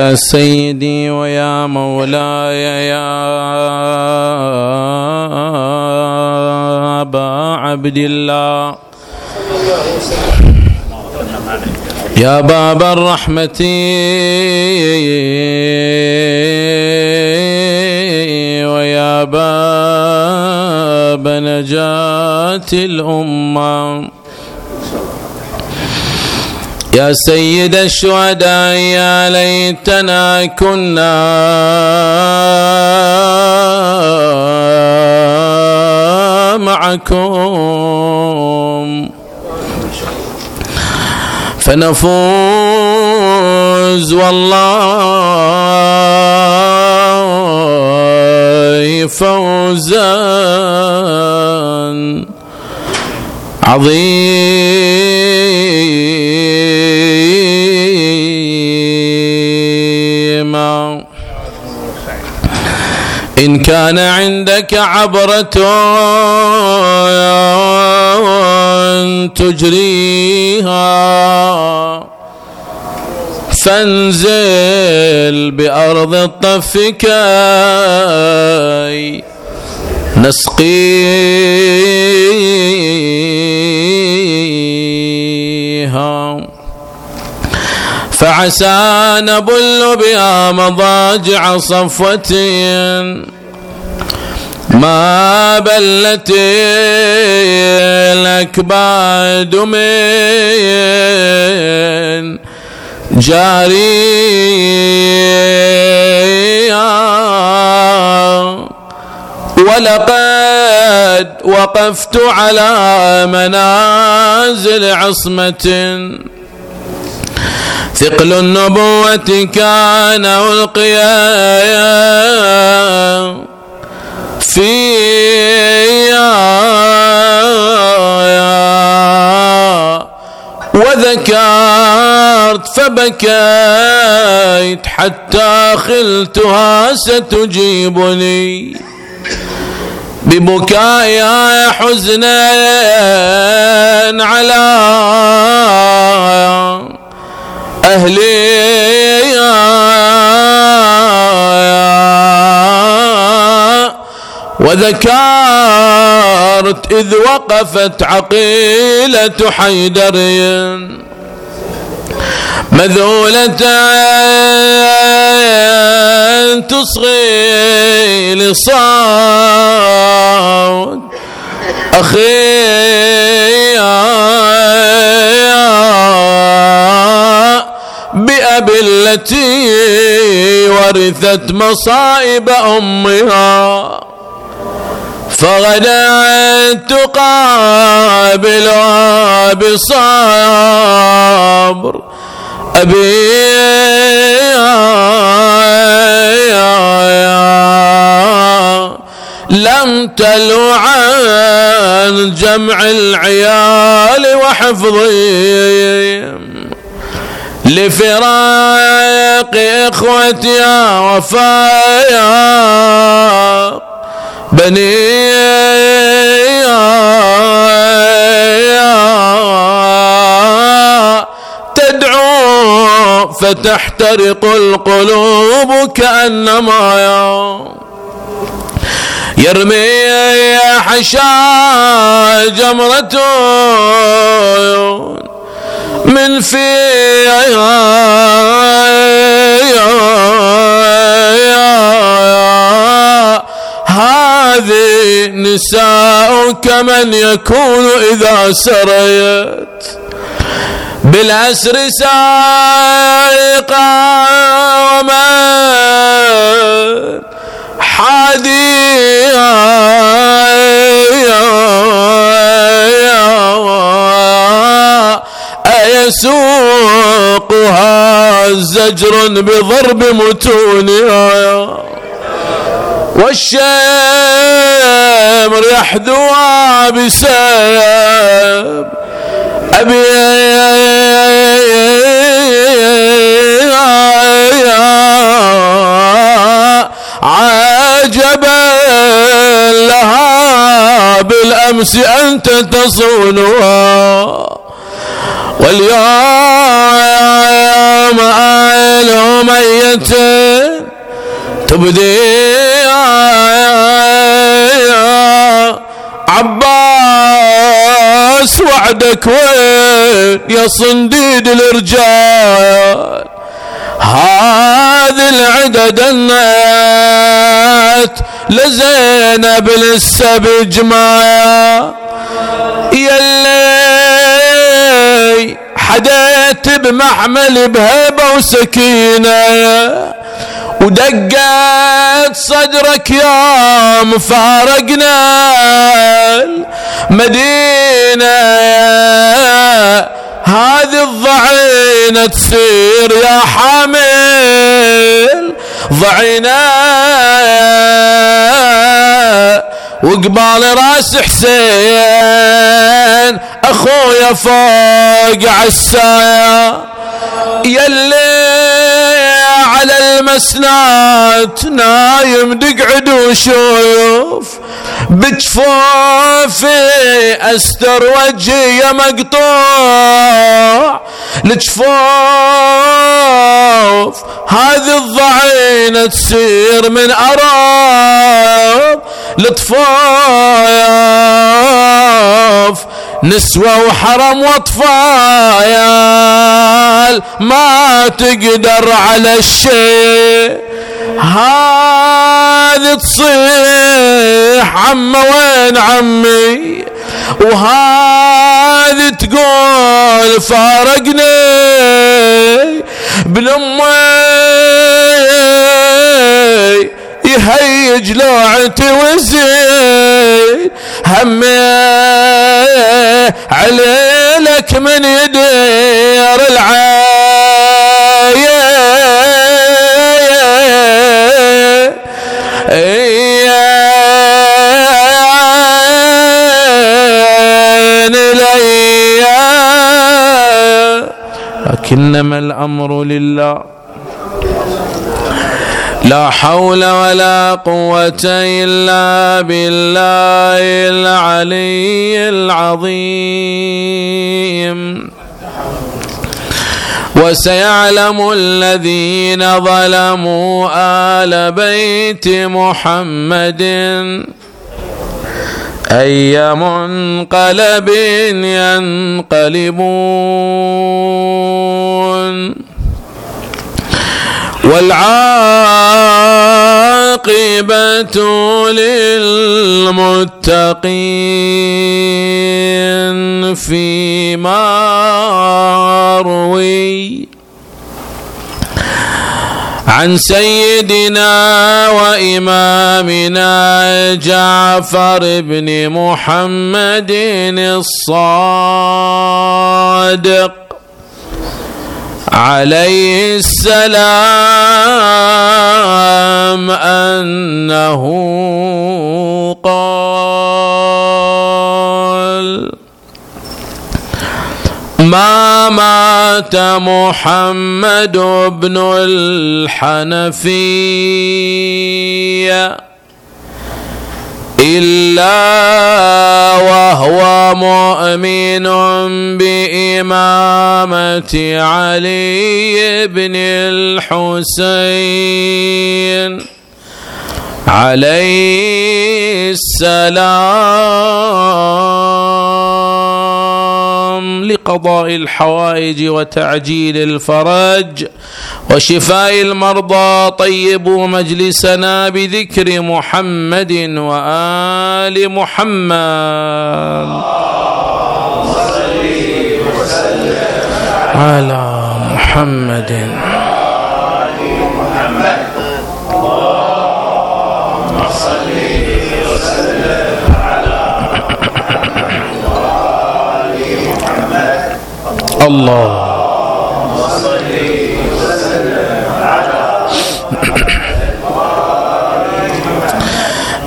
يا سيدي ويا مولاي يا أبا عبد الله. يا باب الرحمة. ويا باب نجاة الأمة. يا سيد الشهداء يا ليتنا كنا معكم. فنفوز والله فوزا عظيما إن كان عندك عبرة تجريها فانزل بأرض الطف كي نسقيها فعسى نبل بها مضاجع صفوة ما بلت الأكباد من جاريا ولقد وقفت على منازل عصمة. ثقل النبوة كان ألقيا فيا وذكرت فبكيت حتى خلتها ستجيبني ببكايا حزنا على وذكرت إذ وقفت عقيلة حيدر مذولة تصغي لصوت أخي بأبي التي ورثت مصائب أمها فغدت تقابلها بصبر أبي لم تلو عن جمع العيال وحفظهم لفراق إخوتي وفايا. بني تدعو فتحترق القلوب كأنما يرمي حشا جمرة من فيها. هذه نساء كمن يكون إذا سريت بالأسر سائقا ومن حاديا. أيسوقها زجر بضرب متونها والشمر يحذوها بسيف أبي عجبا لها بالأمس أنت تصونها. واليوم آله ميت تبدي عباس وعدك وين يا صنديد الرجال؟ هذه العدد النات لزينب لسه بجمايا يلي حديت بمحمل بهبة وسكينة. ودقت صدرك يوم فارقنا المدينة. هذه الضعينة تصير يا حامل ضعينة. وقبال راس حسين أخويا فوق عسايا يلي على المسنات نايم دقعد وشوف. بجفوفي أستر وجهي مقطوع. لجفوف هذه الضعينة تصير من أراب لطفاف نسوة وحرم وأطفال ما تقدر على الشيء. هذه تصيح عم وين عمي؟ وهذه تقول فارقني بالأمي يهيج لوعتي وزين. همي عليلك من يدير العاية. لكنما الأمر لله. لا حول ولا قوة إلا بالله العلي العظيم. وسيعلم الذين ظلموا آل بيت محمد أي منقلب ينقلبون والعاقبة للمتقين فيما روي عن سيدنا وإمامنا جعفر بن محمد الصادق عليه السلام أنه قال ما مات محمد بن الحنفية إلا وهو مؤمن بإمامة علي بن الحسين. عليه السلام. لقضاء الحوائج وتعجيل الفرج. وشفاء المرضى طيبوا مجلسنا بذكر محمد وآل محمد. على محمد. الله.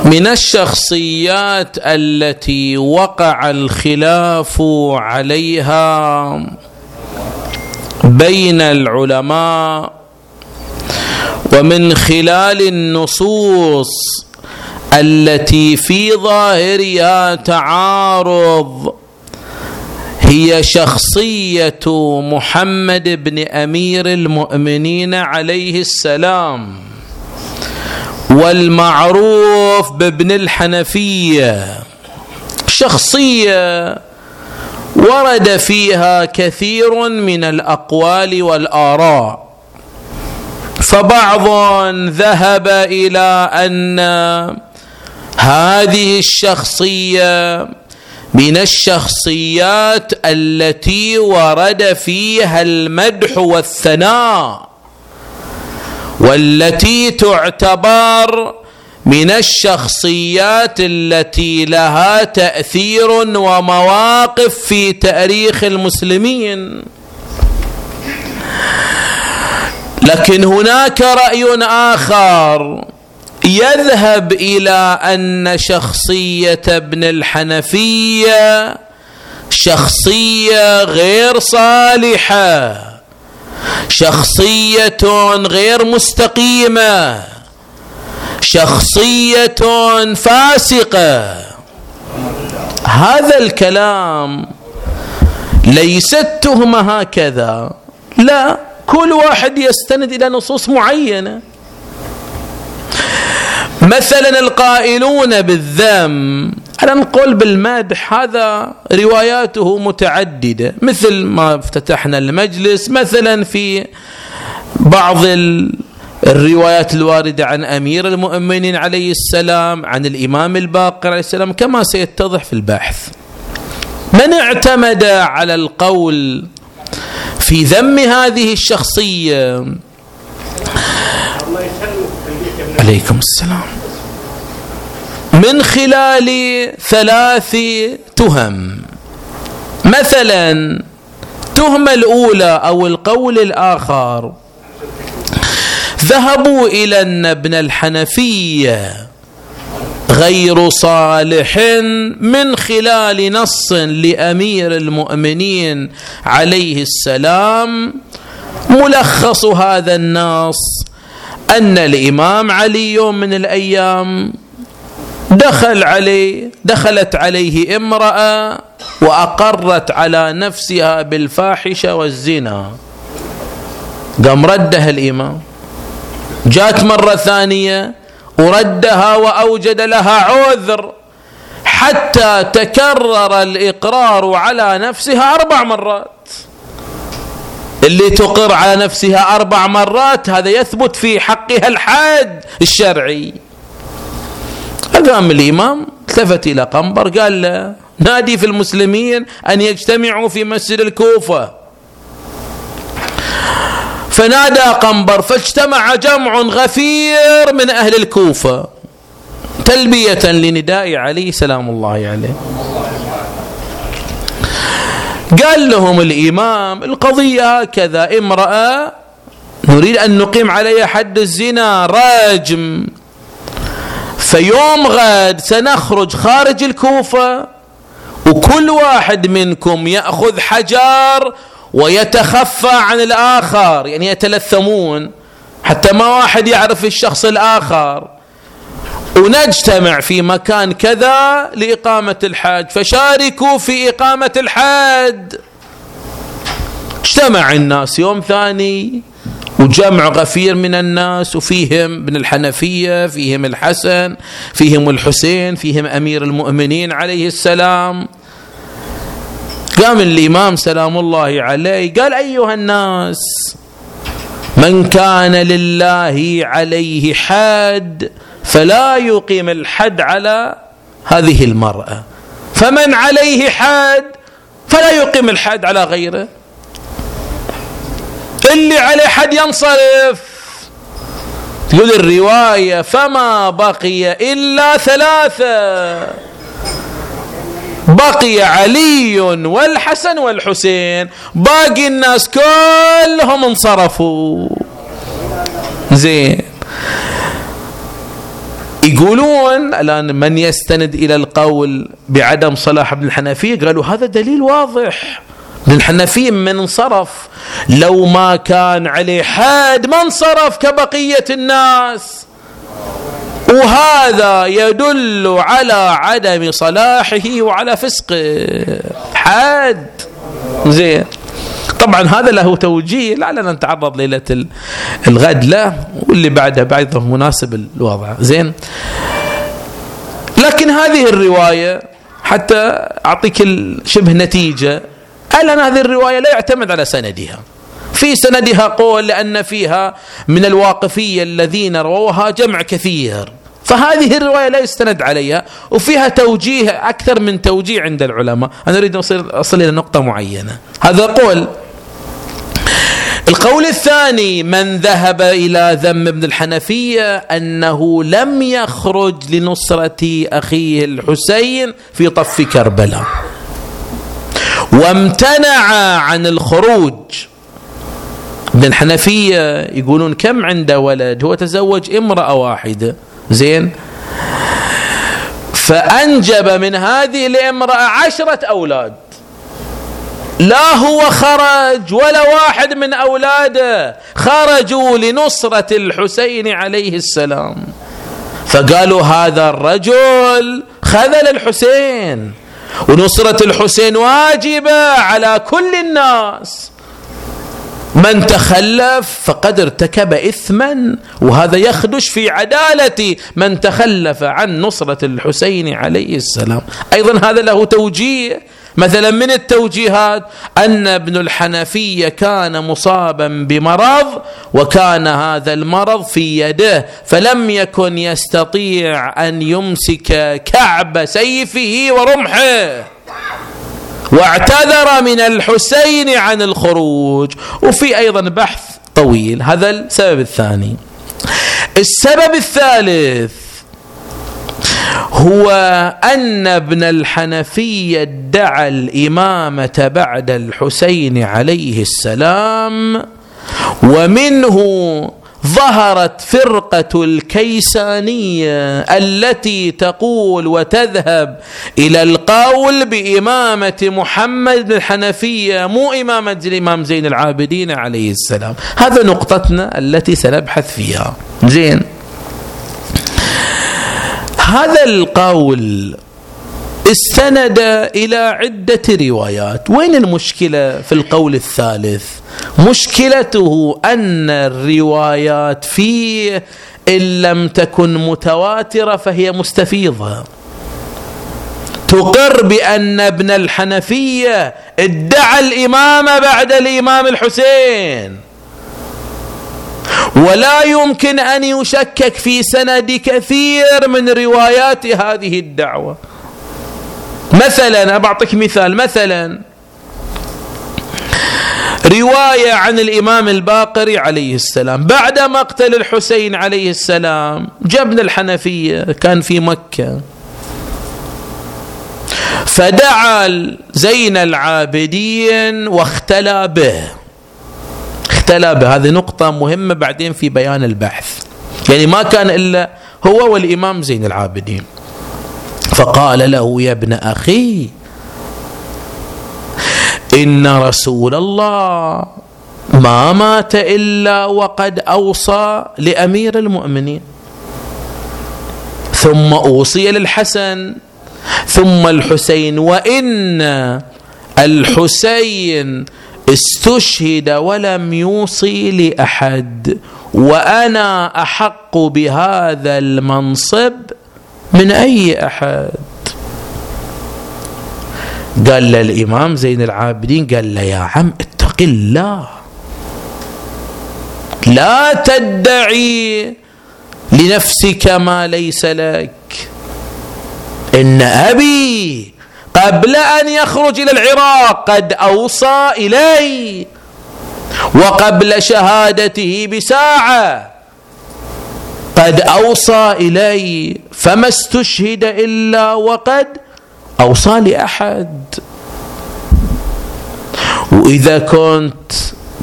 من الشخصيات التي وقع الخلاف عليها بين العلماء ومن خلال النصوص التي في ظاهرها تعارض هي شخصية محمد بن أمير المؤمنين عليه السلام والمعروف بابن الحنفية. شخصية ورد فيها كثير من الأقوال والآراء. فبعض ذهب إلى أن هذه الشخصية من الشخصيات التي ورد فيها المدح والثناء والتي تعتبر من الشخصيات التي لها تأثير ومواقف في تاريخ المسلمين. لكن هناك رأي آخر يذهب إلى أن شخصية ابن الحنفية شخصية غير صالحة شخصية غير مستقيمة شخصية فاسقة. هذا الكلام ليست تهمه هكذا. لا كل واحد يستند إلى نصوص معينة. مثلا القائلون بالذم على نقول بالمدح هذا رواياته متعددة مثل ما افتتحنا المجلس مثلا في بعض الروايات الواردة عن أمير المؤمنين عليه السلام عن الإمام الباقر عليه السلام كما سيتضح في البحث. من اعتمد على القول في ذم هذه الشخصية؟ عليكم السلام. من خلال ثلاث تهم مثلا التهمه الأولى أو القول الآخر ذهبوا إلى أن ابن الحنفية غير صالح من خلال نص لأمير المؤمنين عليه السلام ملخص هذا النص أن الإمام علي يوم من الأيام دخل عليه دخلت عليه امرأة وأقرت على نفسها بالفاحشة والزنا. قام ردها الإمام. جاءت مرة ثانية وردها وأوجد لها عذر حتى تكرر الإقرار على نفسها أربع مرات. اللي تقر على نفسها أربع مرات هذا يثبت في حقها الحد الشرعي. فقام الإمام التفت إلى قنبر قال له نادي في المسلمين أن يجتمعوا في مسجد الكوفة. فنادى قنبر فاجتمع جمع غفير من أهل الكوفة تلبية لنداء علي سلام الله عليه. قال لهم الإمام القضية هكذا امرأة نريد أن نقيم عليها حد الزنا راجم. فيوم غد سنخرج خارج الكوفة وكل واحد منكم يأخذ حجار ويتخفى عن الآخر يعني يتلثمون حتى ما واحد يعرف الشخص الآخر. ونجتمع في مكان كذا لإقامة الحج فشاركوا في إقامة الحج اجتمع الناس يوم ثاني وجمع غفير من الناس وفيهم ابن الحنفية فيهم الحسن فيهم الحسين فيهم أمير المؤمنين عليه السلام. قام الإمام سلام الله عليه قال أيها الناس من كان لله عليه حاد فلا يقيم الحد على هذه المرأة. فمن عليه حد فلا يقيم الحد على غيره. اللي عليه حد ينصرف. تقول الرواية فما بقي إلا ثلاثة. بقي علي والحسن والحسين. باقي الناس كلهم انصرفوا. زين. يقولون الآن من يستند إلى القول بعدم صلاح ابن الحنفية؟ قالوا هذا دليل واضح. ابن الحنفية من انصرف. لو ما كان عليه حد ما انصرف كبقية الناس. وهذا يدل على عدم صلاحه وعلى فسقه. حد زين. طبعا هذا له توجيه. لعلنا نتعرض ليلة الغد. له واللي بعدها بعد مناسب الوضع. زين. لكن هذه الرواية حتى أعطيك شبه نتيجة. ألا هذه الرواية لا يعتمد على سندها. في سندها قول لأن فيها من الواقفية الذين رووها جمع كثير. فهذه الرواية لا يستند عليها وفيها توجيه أكثر من توجيه عند العلماء. أنا أريد أصل, أصل إلى نقطة معينة. هذا قول. القول الثاني من ذهب إلى ذم ابن الحنفية أنه لم يخرج لنصرة أخيه الحسين في طف كربلاء. وامتنع عن الخروج. ابن الحنفية يقولون كم عنده ولد؟ هو تزوج امرأة واحدة. زين. فأنجب من هذه الامرأة عشرة أولاد. لا هو خرج ولا واحد من أولاده. خرجوا لنصرة الحسين عليه السلام. فقالوا هذا الرجل خذل الحسين. ونصرة الحسين واجبة على كل الناس. من تخلف فقد ارتكب إثما وهذا يخدش في عدالة من تخلف عن نصرة الحسين عليه السلام. أيضا هذا له توجيه. مثلا من التوجيهات؟ أن ابن الحنفية كان مصابا بمرض وكان هذا المرض في يده فلم يكن يستطيع أن يمسك كعب سيفه ورمحه. واعتذر من الحسين عن الخروج. وفي أيضا بحث طويل. هذا السبب الثاني. السبب الثالث هو أن ابن الحنفيه ادعى الإمامة بعد الحسين عليه السلام ومنه ظهرت فرقة الكيسانية التي تقول وتذهب إلى القول بإمامة محمد الحنفية مو إمامة الامام زين العابدين عليه السلام. هذا نقطتنا التي سنبحث فيها. زين. هذا القول استند إلى عدة روايات. وين المشكلة في القول الثالث؟ مشكلته أن الروايات فيه إن لم تكن متواترة فهي مستفيضة. تقر بأن ابن الحنفية ادعى الامامه بعد الإمام الحسين. ولا يمكن أن يشكك في سند كثير من روايات هذه الدعوة. مثلا بعطيك مثال مثلا رواية عن الإمام الباقري عليه السلام. بعد مقتل الحسين عليه السلام جبن الحنفية كان في مكة. فدعا زين العابدين واختلى به. اختلى به. هذه نقطة مهمة بعدين في بيان البحث. يعني ما كان إلا هو والإمام زين العابدين. فقال له يا ابن أخي إن رسول الله ما مات إلا وقد أوصى لأمير المؤمنين. ثم أوصي للحسن ثم الحسين وإن الحسين استشهد ولم يوصي لأحد وأنا أحق بهذا المنصب من أي أحد؟ قال للامام زين العابدين قال له يا عم اتق الله. لا تدعي لنفسك ما ليس لك. إن أبي قبل أن يخرج إلى العراق قد أوصى إلي وقبل شهادته بساعة. قد أوصى إلي فما استشهد إلا وقد أوصى لأحد. وإذا كنت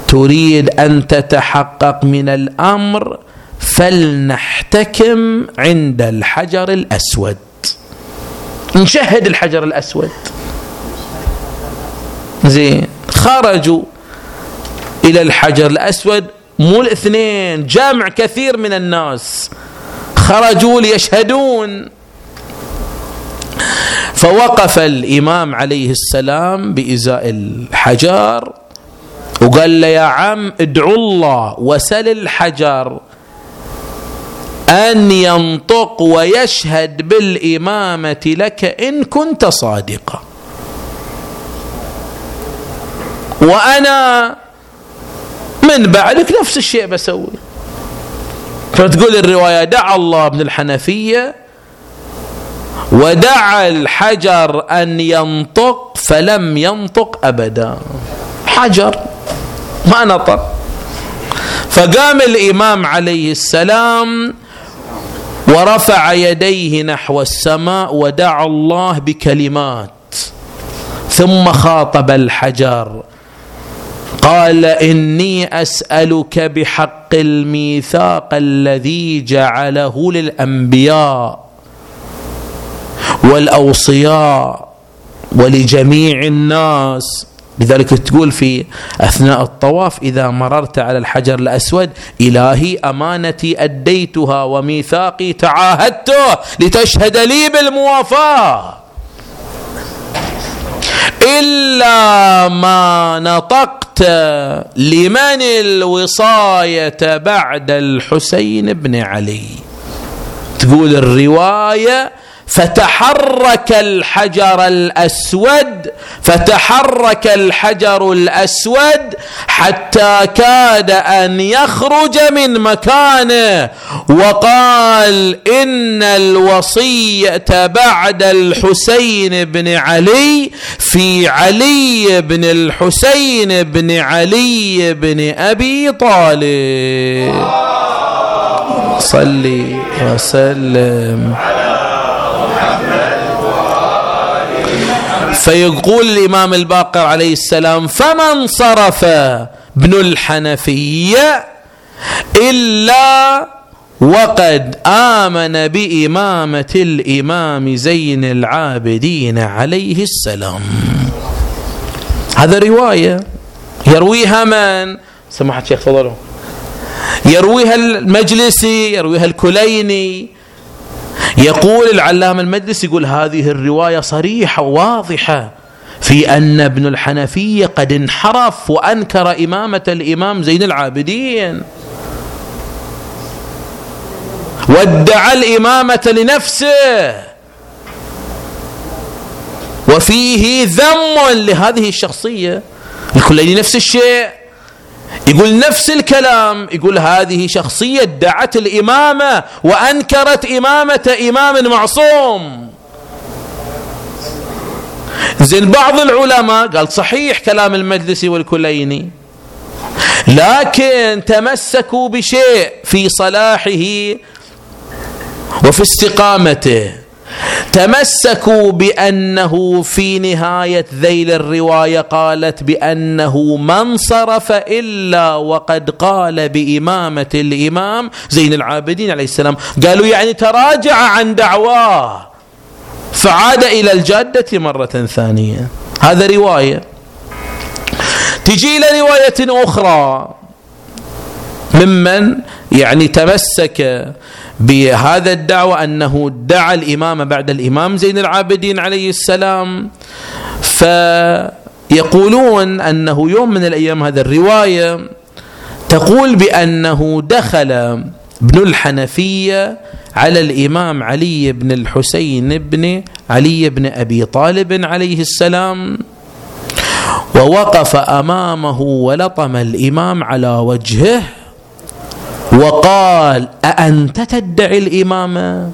تريد أن تتحقق من الأمر فلنحتكم عند الحجر الأسود. نشهد الحجر الأسود. زين خرجوا إلى الحجر الأسود. مو الاثنين جامع كثير من الناس. خرجوا ليشهدون. فوقف الإمام عليه السلام بإزاء الحجر وقال له يا عم ادعو الله وسل الحجر أن ينطق ويشهد بالإمامة لك إن كنت صادقا. وأنا من بعدك نفس الشيء بسوي. فتقول الرواية دعا الله ابن الحنفية ودعا الحجر أن ينطق فلم ينطق أبدا. حجر ما نطق. فقام الإمام عليه السلام ورفع يديه نحو السماء ودعا الله بكلمات ثم خاطب الحجر. قال إني أسألك بحق الميثاق الذي جعله للأنبياء والأوصياء ولجميع الناس. لذلك تقول في أثناء الطواف إذا مررت على الحجر الأسود إلهي أمانتي أديتها وميثاقي تعاهدته لتشهد لي بالموافاة. إلا ما نطقت لمن الوصاية بعد الحسين بن علي؟ تقول الرواية فتحرك الحجر الأسود فتحرك الحجر الأسود حتى كاد أن يخرج من مكانه. وقال إن الوصية بعد الحسين بن علي في علي بن الحسين بن علي بن أبي طالب. صلي وسلم. فيقول الإمام الباقر عليه السلام فمن صرف ابن الحنفية إلا وقد آمن بإمامة الإمام زين العابدين عليه السلام. هذا رواية يرويها من؟ سماحة الشيخ تفضلوا. يرويها المجلسي يرويها الكليني. يقول العلامة المجلس يقول هذه الرواية صريحة واضحة في أن ابن الحنفية قد انحرف وأنكر إمامة الإمام زين العابدين. وادعى الإمامة لنفسه. وفيه ذم لهذه الشخصية. الكليني نفس الشيء. يقول نفس الكلام يقول هذه شخصية ادعت الإمامة وأنكرت إمامة إمام معصوم. زين بعض العلماء قال صحيح كلام المجلسي والكليني لكن تمسكوا بشيء في صلاحه وفي استقامته. تمسكوا بأنه في نهاية ذيل الرواية قالت بأنه ما انصرف إلا وقد قال بإمامة الإمام زين العابدين عليه السلام. قالوا يعني تراجع عن دعواه. فعاد إلى الجادة مرة ثانية. هذا رواية. تجي إلى رواية أخرى. ممن يعني تمسك بهذا الدعوة أنه دعا الإمام بعد الإمام زين العابدين عليه السلام. فيقولون أنه يوم من الأيام هذا الرواية تقول بأنه دخل ابن الحنفية على الإمام علي بن الحسين بن علي بن أبي طالب عليه السلام. ووقف أمامه ولطم الإمام على وجهه وقال أأنت تدعي الإمامة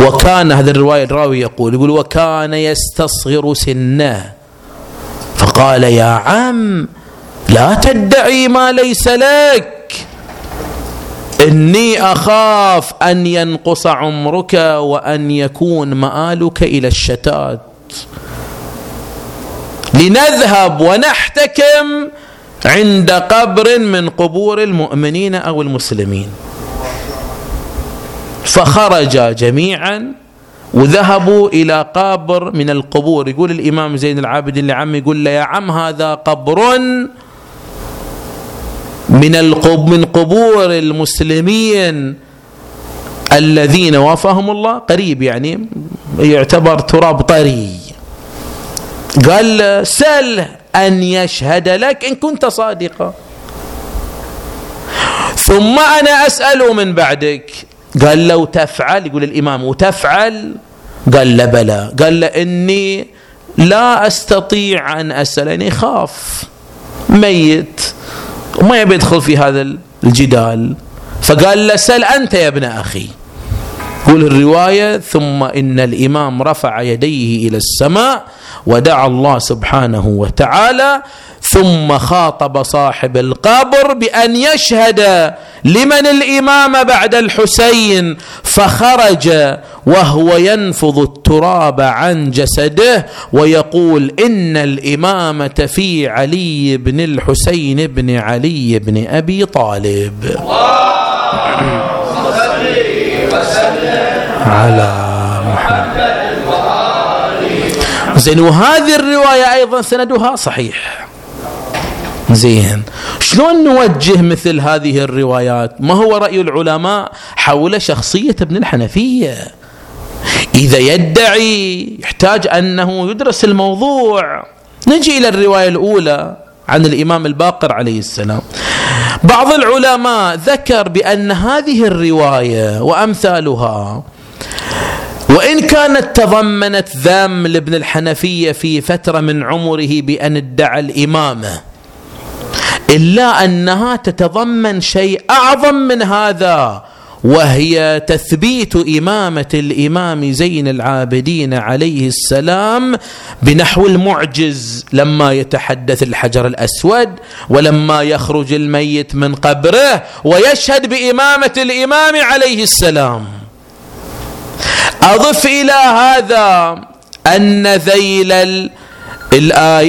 وكان هذا الرواية الراوي يقول يقول وكان يستصغر سنه. فقال يا عم لا تدعي ما ليس لك. إني أخاف أن ينقص عمرك وأن يكون مآلك إلى الشتات. لنذهب ونحتكم عند قبر من قبور المؤمنين أو المسلمين. فخرج جميعا وذهبوا إلى قبر من القبور. يقول الإمام زين العابدين لعم يقول له يا عم هذا قبر من من قبور المسلمين الذين وافاهم الله. قريب يعني يعتبر تراب طري. قال سل أن يشهد لك إن كنت صادقا. ثم أنا أسأله من بعدك. قال لو تفعل؟ يقول الإمام وتفعل؟ قال لا بلى. قال له إني لا أستطيع أن أسأل يعني خاف ميت وما يبي يدخل في هذا الجدال. فقال له سل أنت يا ابن أخي. يقول الرواية ثم إن الإمام رفع يديه إلى السماء ودعا الله سبحانه وتعالى ثم خاطب صاحب القبر بأن يشهد لمن الإمام بعد الحسين فخرج وهو ينفض التراب عن جسده ويقول إن الإمامة في علي بن الحسين بن علي بن أبي طالب. على محمد زين وهذه الرواية أيضا سندها صحيح. زين شلون نوجه مثل هذه الروايات؟ ما هو رأي العلماء حول شخصية ابن الحنفية؟ إذا يدعي يحتاج أنه يدرس الموضوع. نجي إلى الرواية الأولى عن الإمام الباقر عليه السلام. بعض العلماء ذكر بأن هذه الرواية وأمثالها وإن كانت تضمنت ذم لابن الحنفية في فترة من عمره بأن ادعى الإمامة إلا أنها تتضمن شيء أعظم من هذا وهي تثبيت إمامة الإمام زين العابدين عليه السلام بنحو المعجز لما يتحدث الحجر الأسود ولما يخرج الميت من قبره ويشهد بإمامة الإمام عليه السلام. أضف إلى هذا أن ذيل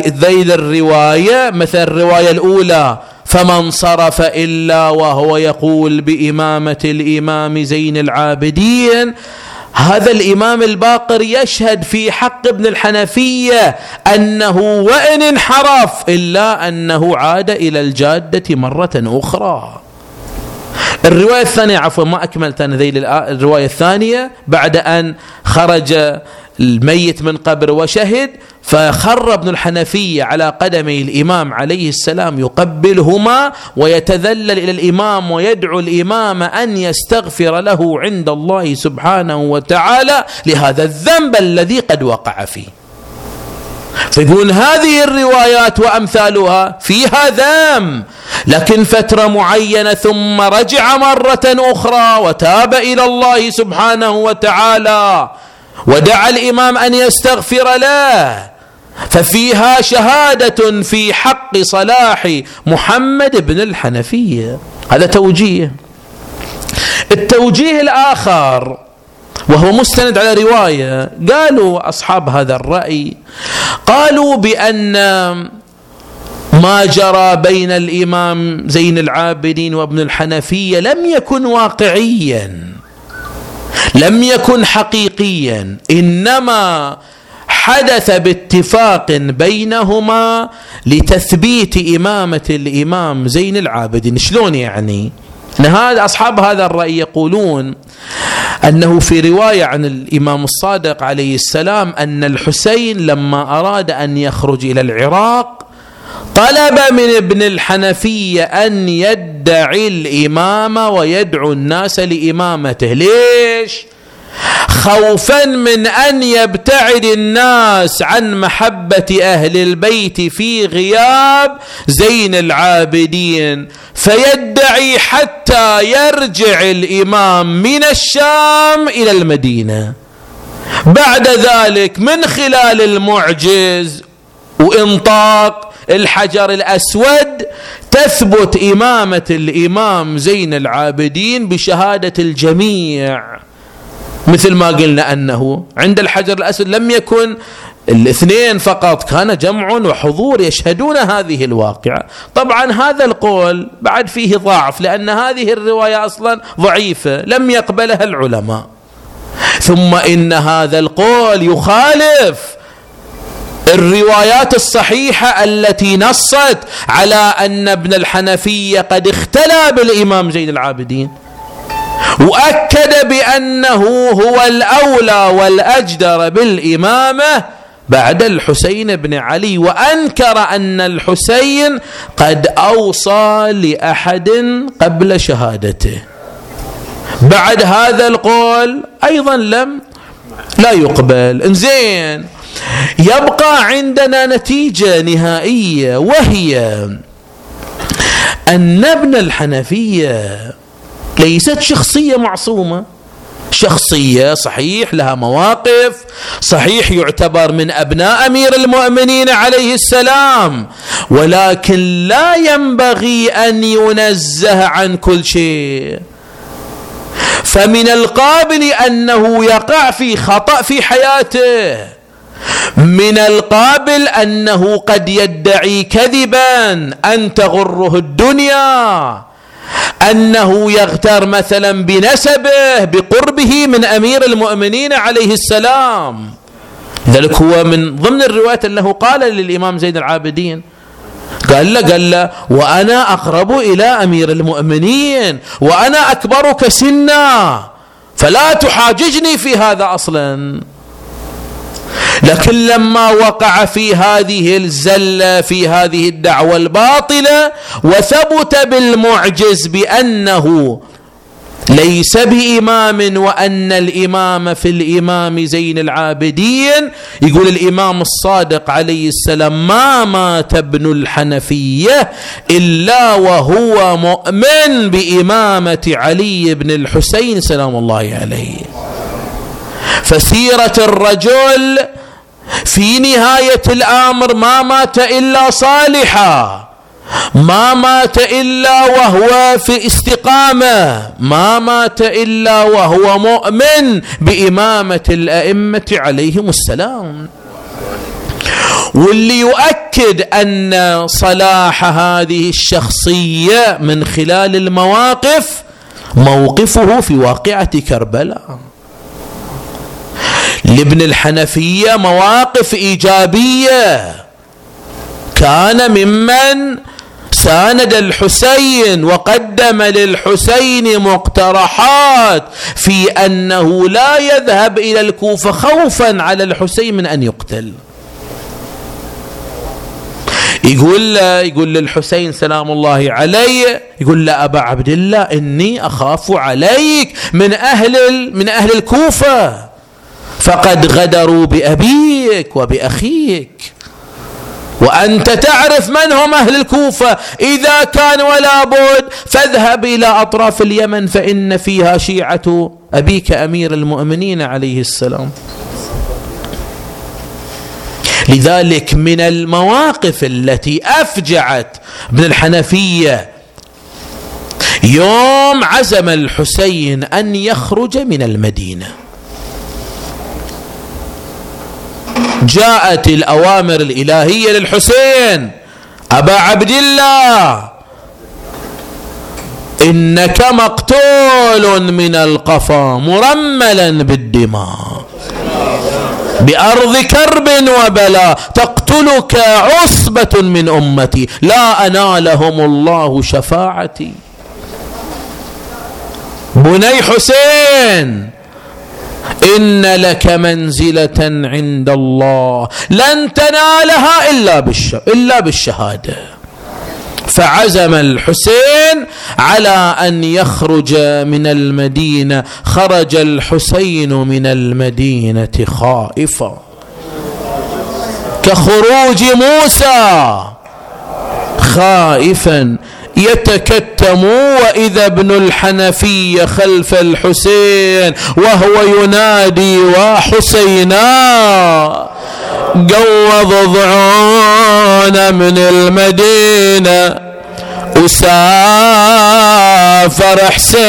ذيل الرواية مثل الرواية الأولى فمن صرف إلا وهو يقول بإمامة الإمام زين العابدين. هذا الإمام الباقر يشهد في حق ابن الحنفية أنه وإن انحرف إلا أنه عاد إلى الجادة مرة أخرى. الرواية الثانية عفوا ما أكملت أنا ذي الرواية الثانية بعد أن خرج الميت من قبر وشهد فخر ابن الحنفية على قدمي الإمام عليه السلام يقبلهما ويتذلل إلى الإمام ويدعو الإمام أن يستغفر له عند الله سبحانه وتعالى لهذا الذنب الذي قد وقع فيه. فيقول هذه الروايات وأمثالها فيها ذم لكن فترة معينة ثم رجع مرة أخرى وتاب إلى الله سبحانه وتعالى ودعا الإمام أن يستغفر له ففيها شهادة في حق صلاح محمد بن الحنفية. هذا توجيه. التوجيه الآخر وهو مستند على رواية. قالوا أصحاب هذا الرأي قالوا بأن ما جرى بين الإمام زين العابدين وابن الحنفية لم يكن واقعيا لم يكن حقيقيا إنما حدث باتفاق بينهما لتثبيت إمامة الإمام زين العابدين. شلون يعني؟ هذا أصحاب هذا الرأي يقولون أنه في رواية عن الإمام الصادق عليه السلام أن الحسين لما أراد أن يخرج إلى العراق طلب من ابن الحنفية أن يدعي الامامه ويدعو الناس لإمامته. ليش؟ خوفا من أن يبتعد الناس عن محبة أهل البيت في غياب زين العابدين فيدعي حتى يرجع الإمام من الشام إلى المدينة. بعد ذلك من خلال المعجز وإنطاق الحجر الأسود تثبت إمامة الإمام زين العابدين بشهادة الجميع. مثل ما قلنا أنه عند الحجر الأسود لم يكن الاثنين فقط كان جمع وحضور يشهدون هذه الواقعة. طبعا هذا القول بعد فيه ضعف لأن هذه الرواية أصلا ضعيفة لم يقبلها العلماء. ثم إن هذا القول يخالف الروايات الصحيحة التي نصت على أن ابن الحنفية قد اختلى بالإمام زين العابدين. وأكد بأنه هو الأولى والأجدر بالإمامة بعد الحسين بن علي وأنكر أن الحسين قد أوصى لأحد قبل شهادته. بعد هذا القول أيضا لم لا يقبل. إنزين يبقى عندنا نتيجة نهائية وهي أن ابن الحنفية ليست شخصية معصومة. شخصية صحيح لها مواقف صحيح يعتبر من أبناء أمير المؤمنين عليه السلام ولكن لا ينبغي أن ينزه عن كل شيء. فمن القابل أنه يقع في خطأ في حياته. من القابل أنه قد يدعي كذبا أن تغره الدنيا. أنه يغتر مثلا بنسبه بقربه من أمير المؤمنين عليه السلام. ذلك هو من ضمن الروايات انه قال للإمام زين العابدين. قال له قال له وأنا أقرب إلى أمير المؤمنين وأنا أكبرك سنا فلا تحاججني في هذا أصلا. لكن لما وقع في هذه الزلة في هذه الدعوة الباطلة وثبت بالمعجز بأنه ليس بإمام وأن الإمام في الإمام زين العابدين. يقول الإمام الصادق عليه السلام ما مات ابن الحنفية إلا وهو مؤمن بإمامة علي بن الحسين. سلام الله عليه. فسيرة الرجل في نهاية الأمر ما مات إلا صالحا ما مات إلا وهو في استقامة ما مات إلا وهو مؤمن بإمامة الأئمة عليهم السلام. واللي يؤكد أن صلاح هذه الشخصية من خلال المواقف موقفه في واقعة كربلاء. لابن الحنفية مواقف إيجابية. كان ممن ساند الحسين وقدم للحسين مقترحات في أنه لا يذهب إلى الكوفة خوفا على الحسين من أن يقتل. يقول له يقول للحسين سلام الله عليه يقول له أبا عبد الله إني أخاف عليك من أهل من أهل الكوفة. فقد غدروا بأبيك وبأخيك. وأنت تعرف من هم أهل الكوفة. إذا كان ولا بد فاذهب إلى أطراف اليمن فإن فيها شيعة أبيك أمير المؤمنين عليه السلام. لذلك من المواقف التي أفجعت ابن الحنفية يوم عزم الحسين أن يخرج من المدينة. جاءت الأوامر الإلهية للحسين. أبا عبد الله إنك مقتول من القفا مرملا بالدماء بأرض كرب وبلاء تقتلك عصبة من أمتي لا أنالهم الله شفاعتي. بني حسين إن لك منزلة عند الله. لن تنالها إلا إلا بالشهادة. فعزم الحسين على أن يخرج من المدينة. خرج الحسين من المدينة خائفا. كخروج موسى خائفا. يتكتم وإذا ابن الحنفي خلف الحسين وهو ينادي وحسينا قوض ضعون من المدينة وسافر حسين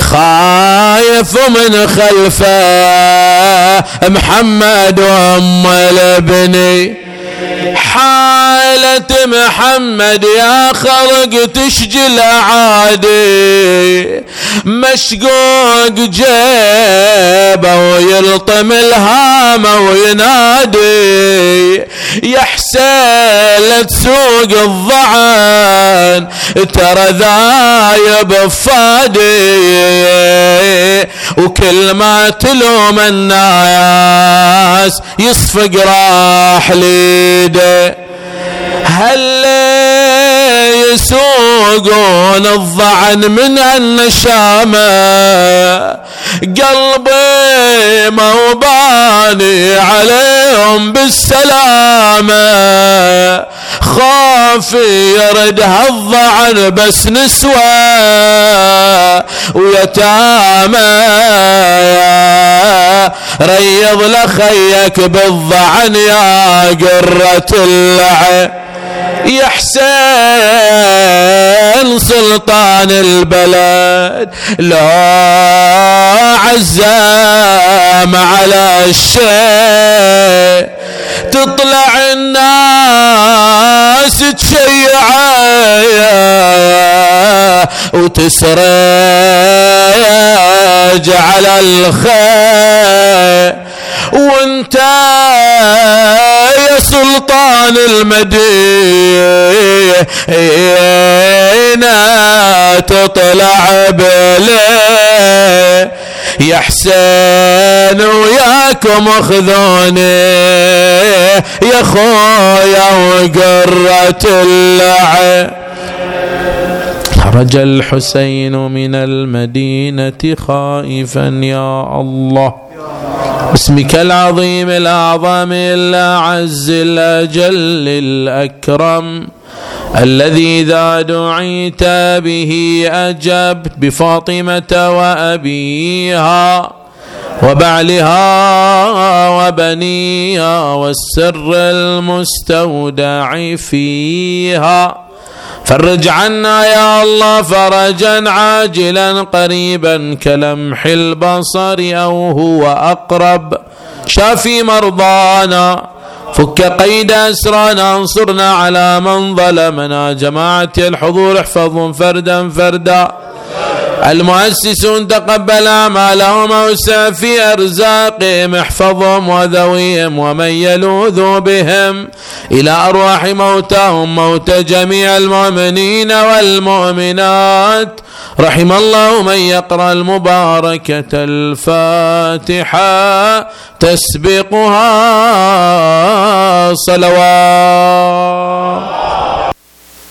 خايف من خلفه محمد وام الابني حالة محمد يا خرق تشجل عادي مشقوق جيبه ويلطم الهامة وينادي. يا حسين تسوق الضعف ترى ذايب فادي. وكل ما تلوم الناس يصفق راح ليده هل يسوقون الضعن من النشامة قلبي موباني عليهم بالسلامة خاف يرد هالضعن بس نسوى ويتامى. ريض لخيك بالضعن يا قرة اللعب. يا حسين سلطان البلد لا عزام على الشيء. تطلع الناس تشيع وتسرج على الخير. وانت يا سلطان المدينة تطلع بليه يا حسين وياكم خذوني يا خويا وقرة اللعب. خرج الحسين من المدينة خائفا يا الله. باسمك العظيم الأعظم الأعز الأجل الأكرم الذي إذا دعيت به أجبت بفاطمة وأبيها وبعلها وبنيها والسر المستودع فيها. فرج عنا يا الله فرجا عاجلا قريبا كلمح البصر أو هو أقرب. شافي مرضانا فك قيد أسرانا انصرنا على من ظلمنا. جماعة الحضور احفظهم فردا فردا. المؤسسون تقبل أعمالهم أوسع في أرزاقهم احفظهم وذويهم ومن يلوذ بهم. إلى أرواح موتاهم موت جميع المؤمنين والمؤمنات. رحم الله من يقرأ المباركة الفاتحة تسبقها صلوات.